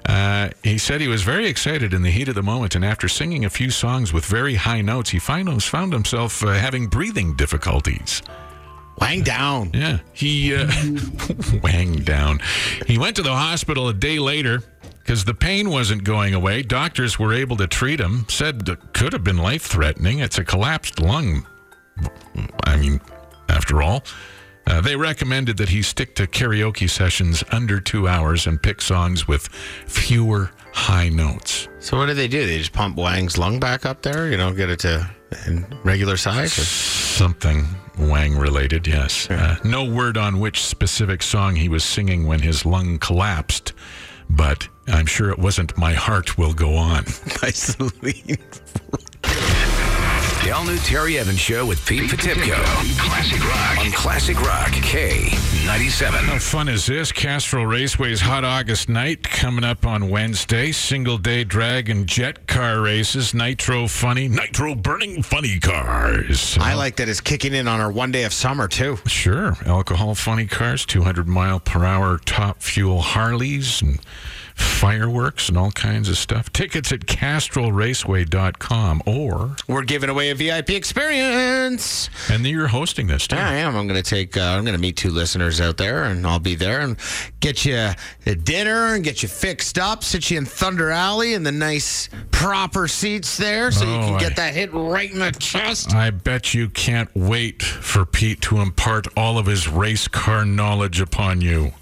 Uh, he said he was very excited in the heat of the moment, and after singing a few songs with very high notes, he find, found himself uh, having breathing difficulties. Wang down. Yeah, he uh, [laughs] wang down. He went to the hospital a day later because the pain wasn't going away. Doctors were able to treat him. Said it could have been life threatening. It's a collapsed lung. I mean, after all. Uh, they recommended that he stick to karaoke sessions under two hours and pick songs with fewer high notes. So what do they do? They just pump Wang's lung back up there. You know, get it to in regular size. or- Something Wang related, yes. Uh, no word on which specific song he was singing when his lung collapsed, but I'm sure it wasn't My Heart Will Go On. [laughs] By Celine. The all new Terry Evans Show with Pete Potipcoe. Classic Rock. On Classic Rock K97. How fun is this? Castrol Raceway's Hot August Night coming up on Wednesday. Single day drag and jet car races. Nitro funny, nitro burning funny cars. I like that it's kicking in on our one day of summer too. Sure. Alcohol funny cars, 200 mile per hour top fuel Harleys and fireworks and all kinds of stuff. Tickets at castrolraceway.com or, We're giving away a VIP experience. and you're hosting this too. I am. I'm going to take. Uh, I'm going to meet two listeners out there, and I'll be there and get you a dinner and get you fixed up, sit you in Thunder Alley in the nice proper seats there, so you Oh, can I- get that hit right in the chest. I bet you can't wait for Pete to impart all of his race car knowledge upon you.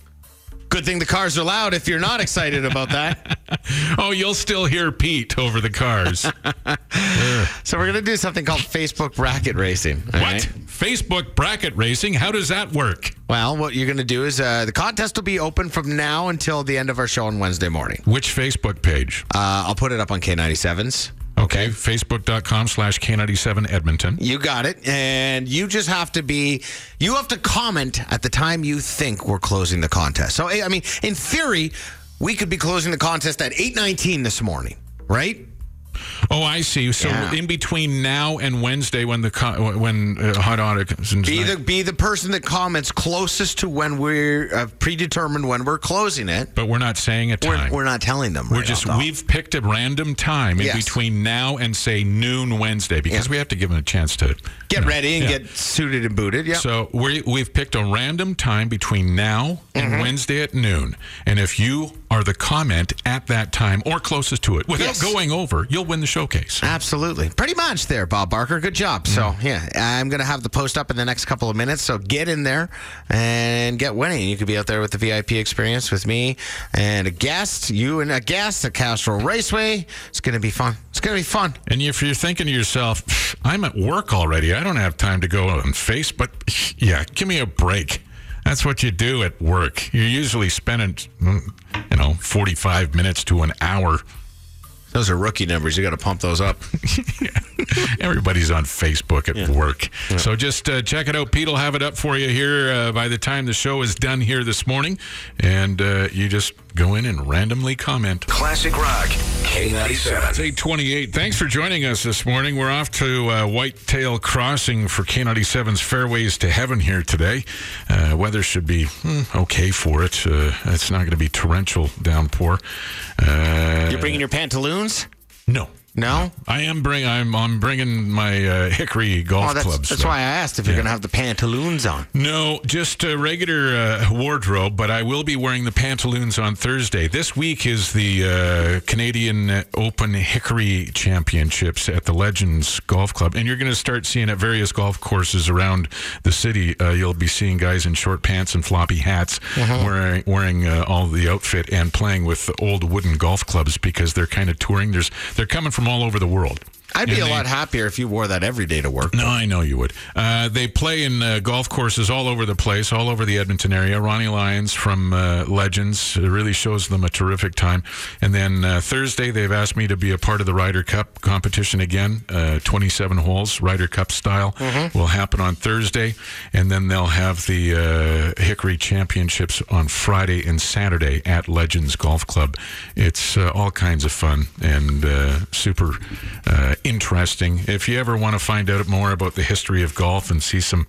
Good thing the cars are loud. If you're not excited about that, [laughs] Oh, you'll still hear Pete over the cars. [laughs] so we're going to do something called Facebook bracket racing. what? right? Facebook bracket racing? How does that work? Well, what you're going to do is uh, the contest will be open from now until the end of our show on Wednesday morning. Which Facebook page? Uh, I'll put it up on K97's. Okay, facebook.com slash K97 Edmonton. You got it. And you just have to be, you have to comment at the time you think we're closing the contest. So, I mean, in theory, we could be closing the contest at 8.19 this morning, right? Oh, I see. So Yeah. in between now and Wednesday, when the co- when uh, hot audit Be the, be the person that comments closest to when we're uh, predetermined when we're closing it. but we're not saying a We're, time. we're not telling them. We're right just we've picked a random time in Yes. between now and say noon Wednesday because Yeah. we have to give them a chance to get know, ready and yeah. get suited and booted. Yeah. So we we've picked a random time between now and Mm-hmm. Wednesday at noon, and if you are the comment at that time or closest to it. Without Yes. going over, you'll win the showcase. Absolutely. Pretty much there, Bob Barker. Good job. So, mm. yeah, I'm going to have the post up in the next couple of minutes. So get in there and get winning. You could be out there with the VIP experience with me and a guest, you and a guest at Castrol Raceway. It's going to be fun. It's going to be fun. And if you're thinking to yourself, I'm at work already, I don't have time to go on Facebook. Yeah, give me a break. That's what you do at work. You're usually spending, mm, you know, 45 minutes to an hour. Those are rookie numbers. You got to pump those up. [laughs] Everybody's on Facebook at work. So just uh, check it out. Pete will have it up for you here uh, by the time the show is done here this morning. And uh, you just go in and randomly comment. Classic Rock, K97. It's 828. Thanks for joining us this morning. We're off to uh, Whitetail Crossing for K97's Fairways to Heaven here today. Uh, weather should be hmm, okay for it. Uh, it's not going to be torrential downpour. Uh, You're bringing your pantaloons? no. No? I am bring. I'm. I'm bringing my uh, Hickory golf Oh, that's, clubs. that's though. why I asked if you're going to have the pantaloons on. No, just a regular uh, wardrobe, but I will be wearing the pantaloons on Thursday. This week is the uh, Canadian Open Hickory Championships at the Legends Golf Club, and you're going to start seeing at various golf courses around the city. Uh, you'll be seeing guys in short pants and floppy hats, wearing wearing uh, all the outfit and playing with old wooden golf clubs because they're kind of touring. There's they're coming from all over the world. I'd be And a they- lot happier if you wore that every day to work. no, I know you would. Uh, they play in uh, golf courses all over the place, all over the Edmonton area. Ronnie Lyons from uh, Legends it really shows them a terrific time. And then uh, Thursday, they've asked me to be a part of the Ryder Cup competition again. Uh, 27 holes, Ryder Cup style, will happen on Thursday. And then they'll have the uh, Hickory Championships on Friday and Saturday at Legends Golf Club. It's uh, all kinds of fun and uh, super uh, interesting. If you ever want to find out more about the history of golf and see some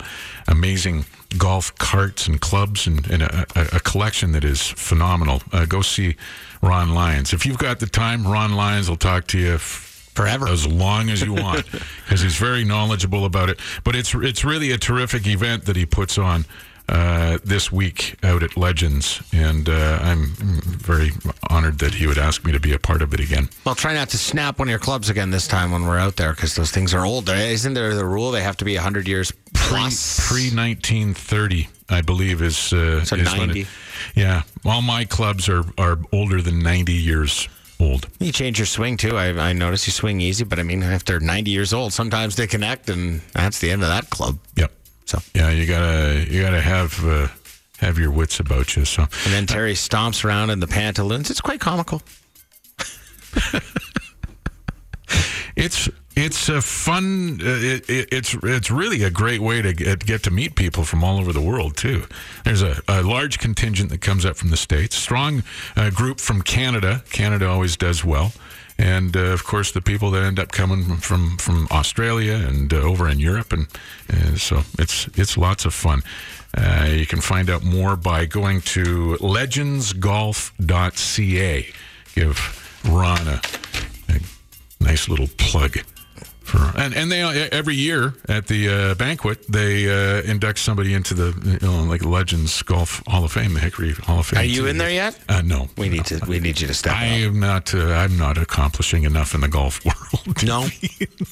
amazing golf carts and clubs and, and a, a, collection that is phenomenal, uh, go see Ron Lyons. If you've got the time, Ron Lyons will talk to you. F- Forever. as long as you want, [laughs] because he's very knowledgeable about it. But it's it's really a terrific event that he puts on uh, this week out at Legends, and uh, I'm very honored that he would ask me to be a part of it again. Well, try not to snap one of your clubs again this time when we're out there because those things are old. Isn't there the rule they have to be 100 years plus? Pre 1930, I believe is uh, So is 90. it- yeah, all my clubs are are older than 90 years old. You change your swing too. I, I notice you swing easy, but I mean, if they're 90 years old, sometimes they connect, and that's the end of that club. Yep. So, Yeah, you gotta you gotta have uh, have your wits about you. So and then Terry stomps around in the pantaloons. It's quite comical. [laughs] It's it's a fun. Uh, it, it, it's it's really a great way to get, get to meet people from all over the world too. There's a, a large contingent that comes up from the states. Strong uh, group from Canada. Canada always does well. And uh, of course, the people that end up coming from from, from Australia and uh, over in Europe, and uh, so it's it's lots of fun. Uh, you can find out more by going to legendsgolf.ca. Give Ron a, a nice little plug for and and they every year at the uh, banquet they uh, induct somebody into the you know, like Legends Golf Hall of Fame, the Hickory Hall of Fame. Are you in there yet? Uh, no, We need to. We need you to step I up. am not. Uh, I'm not accomplishing enough in the golf [laughs] world. No?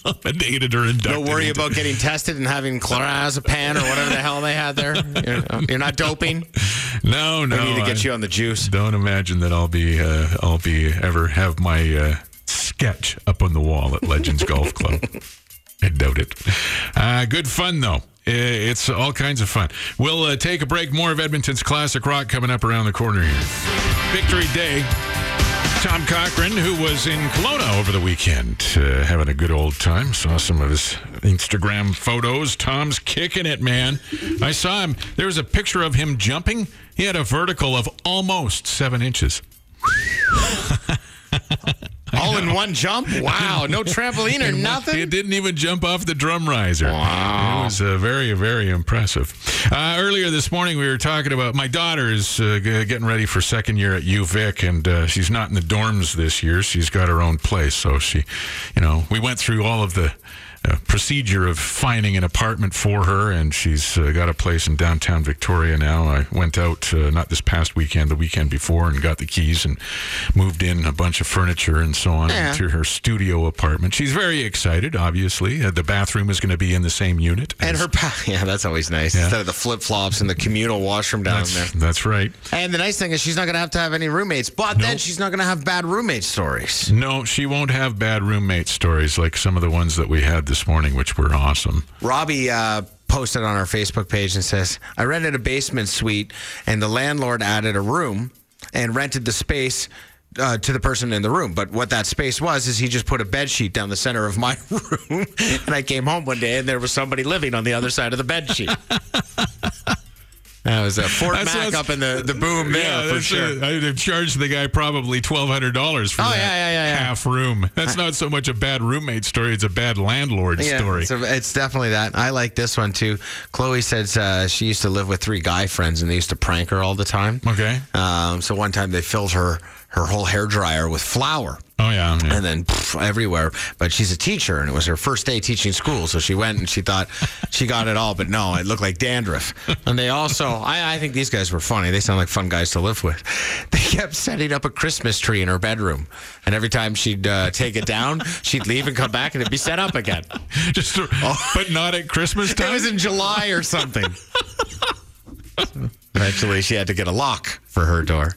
nominated or inducted. Don't worry into- about getting tested and having clorazepam or whatever the hell they had there. You're, you're not doping. [laughs] No, no. We need to get I- you on the juice. Don't imagine that I'll be. Uh, I'll be ever have my uh, sketch up on the wall at Legends Golf Club. I doubt it. Uh, good fun though. It's all kinds of fun. We'll uh, take a break. More of Edmonton's classic rock coming up around the corner here. Victory Day. Tom Cochrane, who was in Kelowna over the weekend, uh, having a good old time. Saw some of his Instagram photos. Tom's kicking it, man. I saw him. There was a picture of him jumping. He had a vertical of almost seven inches. [laughs] [laughs] All in one jump? Wow. No [laughs] trampoline or nothing? It didn't even jump off the drum riser. Wow. It was uh, very, very impressive. Uh, earlier this morning, we were talking about my daughter is uh, g- getting ready for second year at UVic, and uh, she's not in the dorms this year. She's got her own place. So she, you know, we went through all of the uh, procedure of finding an apartment for her, and she's uh, got a place in downtown Victoria now. I went out uh, not this past weekend, the weekend before, and got the keys and moved in a bunch of furniture and so on Yeah. into her studio apartment. She's very excited. Obviously, uh, the bathroom is going to be in the same unit, And her, pa- [laughs] yeah, that's always nice. Yeah. Instead of the flip flops and the communal washroom down there. That's, that's right. And the nice thing is she's not going to have to have any roommates, but then she's not going to have bad roommate stories. No, she won't have bad roommate stories like some of the ones that we had this morning, which were awesome. Robbie uh, posted on our Facebook page and says, I rented a basement suite and the landlord added a room and rented the space. Uh, to the person in the room, but what that space was is he just put a bed sheet down the center of my [laughs] room, and I came home one day and there was somebody living on the other side of the bed sheet. [laughs] that was a [laughs] Fort That Mac sounds- up in the, the boom there for sure. a- I'd have charged the guy probably twelve hundred dollars for Oh, that yeah, yeah, yeah, yeah. half room. That's not so much a bad roommate story; it's a bad landlord story. It's, a- it's definitely that. I like this one too. Chloe says uh, she used to live with three guy friends and they used to prank her all the time. Okay. Um, so one time they filled her her whole hair dryer with flour. Oh yeah, yeah. And then pff, everywhere. But she's a teacher, and it was her first day teaching school. So she went and she thought [laughs] she got it all, but no, it looked like dandruff. And they also, I, I think these guys were funny. They sound like fun guys to live with. [laughs] They kept setting up a Christmas tree in her bedroom, and every time she'd uh, take it down, [laughs] she'd leave and come back, and it'd be set up again. Just, but not at Christmas time. It was in July or something. Eventually, she had to get a lock for her door.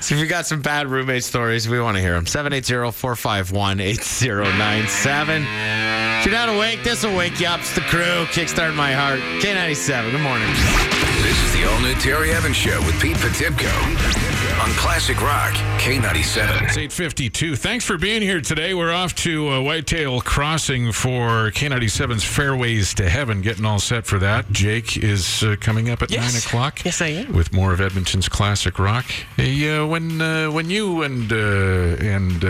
So if you got some bad roommate stories, we want to hear them. 780-451-8097. If you're not awake, this will wake you up. It's the crew. Kickstart my heart. K97. Good morning. This is the all-new Terry Evans Show with Pete Potipcoe on Classic Rock K97. It's 852. Thanks for being here today. We're off to uh, Whitetail Crossing for K97's Fairways to Heaven, getting all set for that. Jake is uh, coming up at Yes. 9 o'clock. Yes, I am. With more of Edmonton's classic rock. Hey, uh, when uh, when you and, uh, and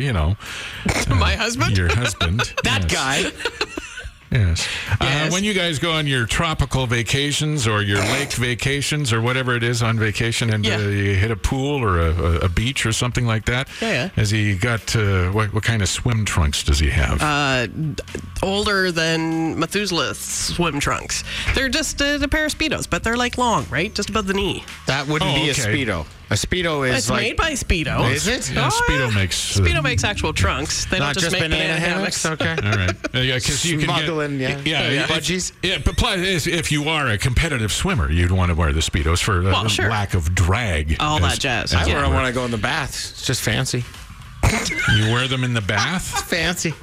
you know, [laughs] My husband? your husband. [laughs] That yes. guy. Yes. Uh, when you guys go on your tropical vacations or your lake vacations or whatever it is on vacation and Yeah. uh, you hit a pool or a, a, a beach or something like that, Yeah, yeah. has he got, uh, what, what kind of swim trunks does he have? Uh, older than Methuselah's swim trunks. They're just uh, a pair of Speedos, but they're like long, right? Just above the knee. That wouldn't Oh, be okay. a Speedo. A Speedo is It's like... made by Speedo. Is it? yeah, Oh, Speedo yeah. makes. uh, Speedo makes actual trunks. They Not don't just, just make banana, hammocks? Okay. [laughs] All right. Uh, yeah, because you can Smuggling, get, yeah. yeah, Budgies? If, yeah, but plus, if- if you are a competitive swimmer, you'd want to wear the speedos for uh, Well, sure. lack of drag. All as- that jazz. as I it wear them when I go in the bath. It's just fancy. You wear them in the bath. [laughs] Fancy.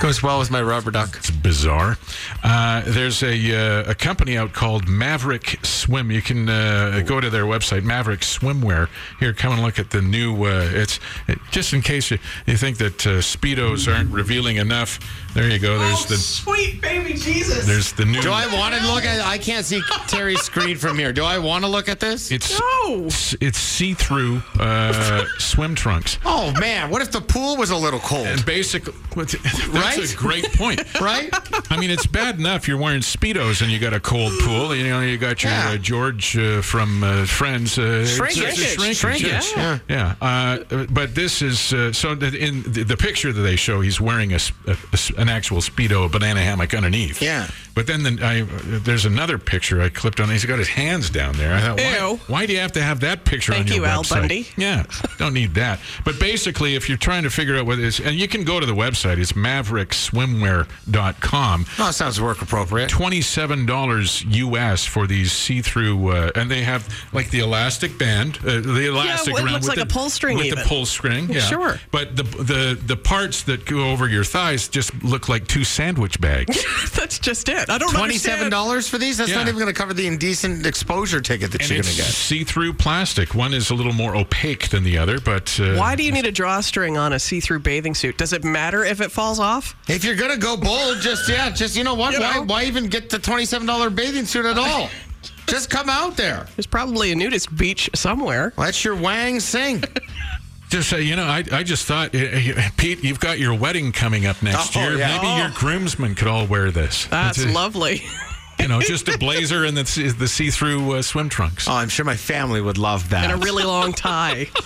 Goes well with my rubber duck. It's bizarre. Uh, there's a uh, a company out called Maverick Swim. You can uh, go to their website, Maverick Swimwear. Here, come and look at the new. Uh, it's it, just in case you, you think that uh, speedos aren't revealing enough. There you go. There's the sweet baby Jesus. there's the new. Do I want to look at? I can't see Terry's screen from here. Do I want to look at this? It's No. it's, it's see-through uh, swim trunks. Oh man, what if the pool was a little cold? And basically, that's Right? a great point. [laughs] Right? I mean, it's bad enough you're wearing speedos and you got a cold pool. You know, you got your Yeah. uh, George uh, from uh, Friends. Uh, Shrinkage. Shrinkage. Shrinkage. Yeah. Yeah. Uh, but this is uh, so in the, the picture that they show, he's wearing a, a- a an actual speedo, a banana hammock underneath. Yeah. But then the, I, there's another picture I clipped on. He's got his hands down there. I thought, why, Ew. why do you have to have that picture Thank on your hands? Thank you, Al website? Bundy. Yeah, don't need that. But basically, if you're trying to figure out what it is, and you can go to the website, it's maverickswimwear.com. Oh, it sounds work appropriate. Twenty-seven dollars US for these see-through, uh, and they have like the elastic band, uh, the elastic well, it around looks with like the, a pull string with the pull string. Yeah, Sure. But the the the parts that go over your thighs just look like two sandwich bags. [laughs] That's just it. I don't Twenty-seven dollars for these? That's not even going to cover the indecent exposure ticket that and you're going to get. see-through plastic. One is a little more opaque than the other, but uh, Why do you need a drawstring on a see-through bathing suit? Does it matter if it falls off? If you're going to go bold, just yeah, just you know what? You why, know? why even get the twenty-seven dollar bathing suit at all? [laughs] just come out there. There's probably a nudist beach somewhere. Let your wang sing. [laughs] Just say, you know, I, I just thought, uh, uh, Pete, you've got your wedding coming up next Oh, year. yeah. Maybe Oh. your groomsmen could all wear this. That's It's a- lovely. You know, just a blazer and the, the see-through uh, swim trunks. Oh, I'm sure my family would love that. and a really long tie. [laughs]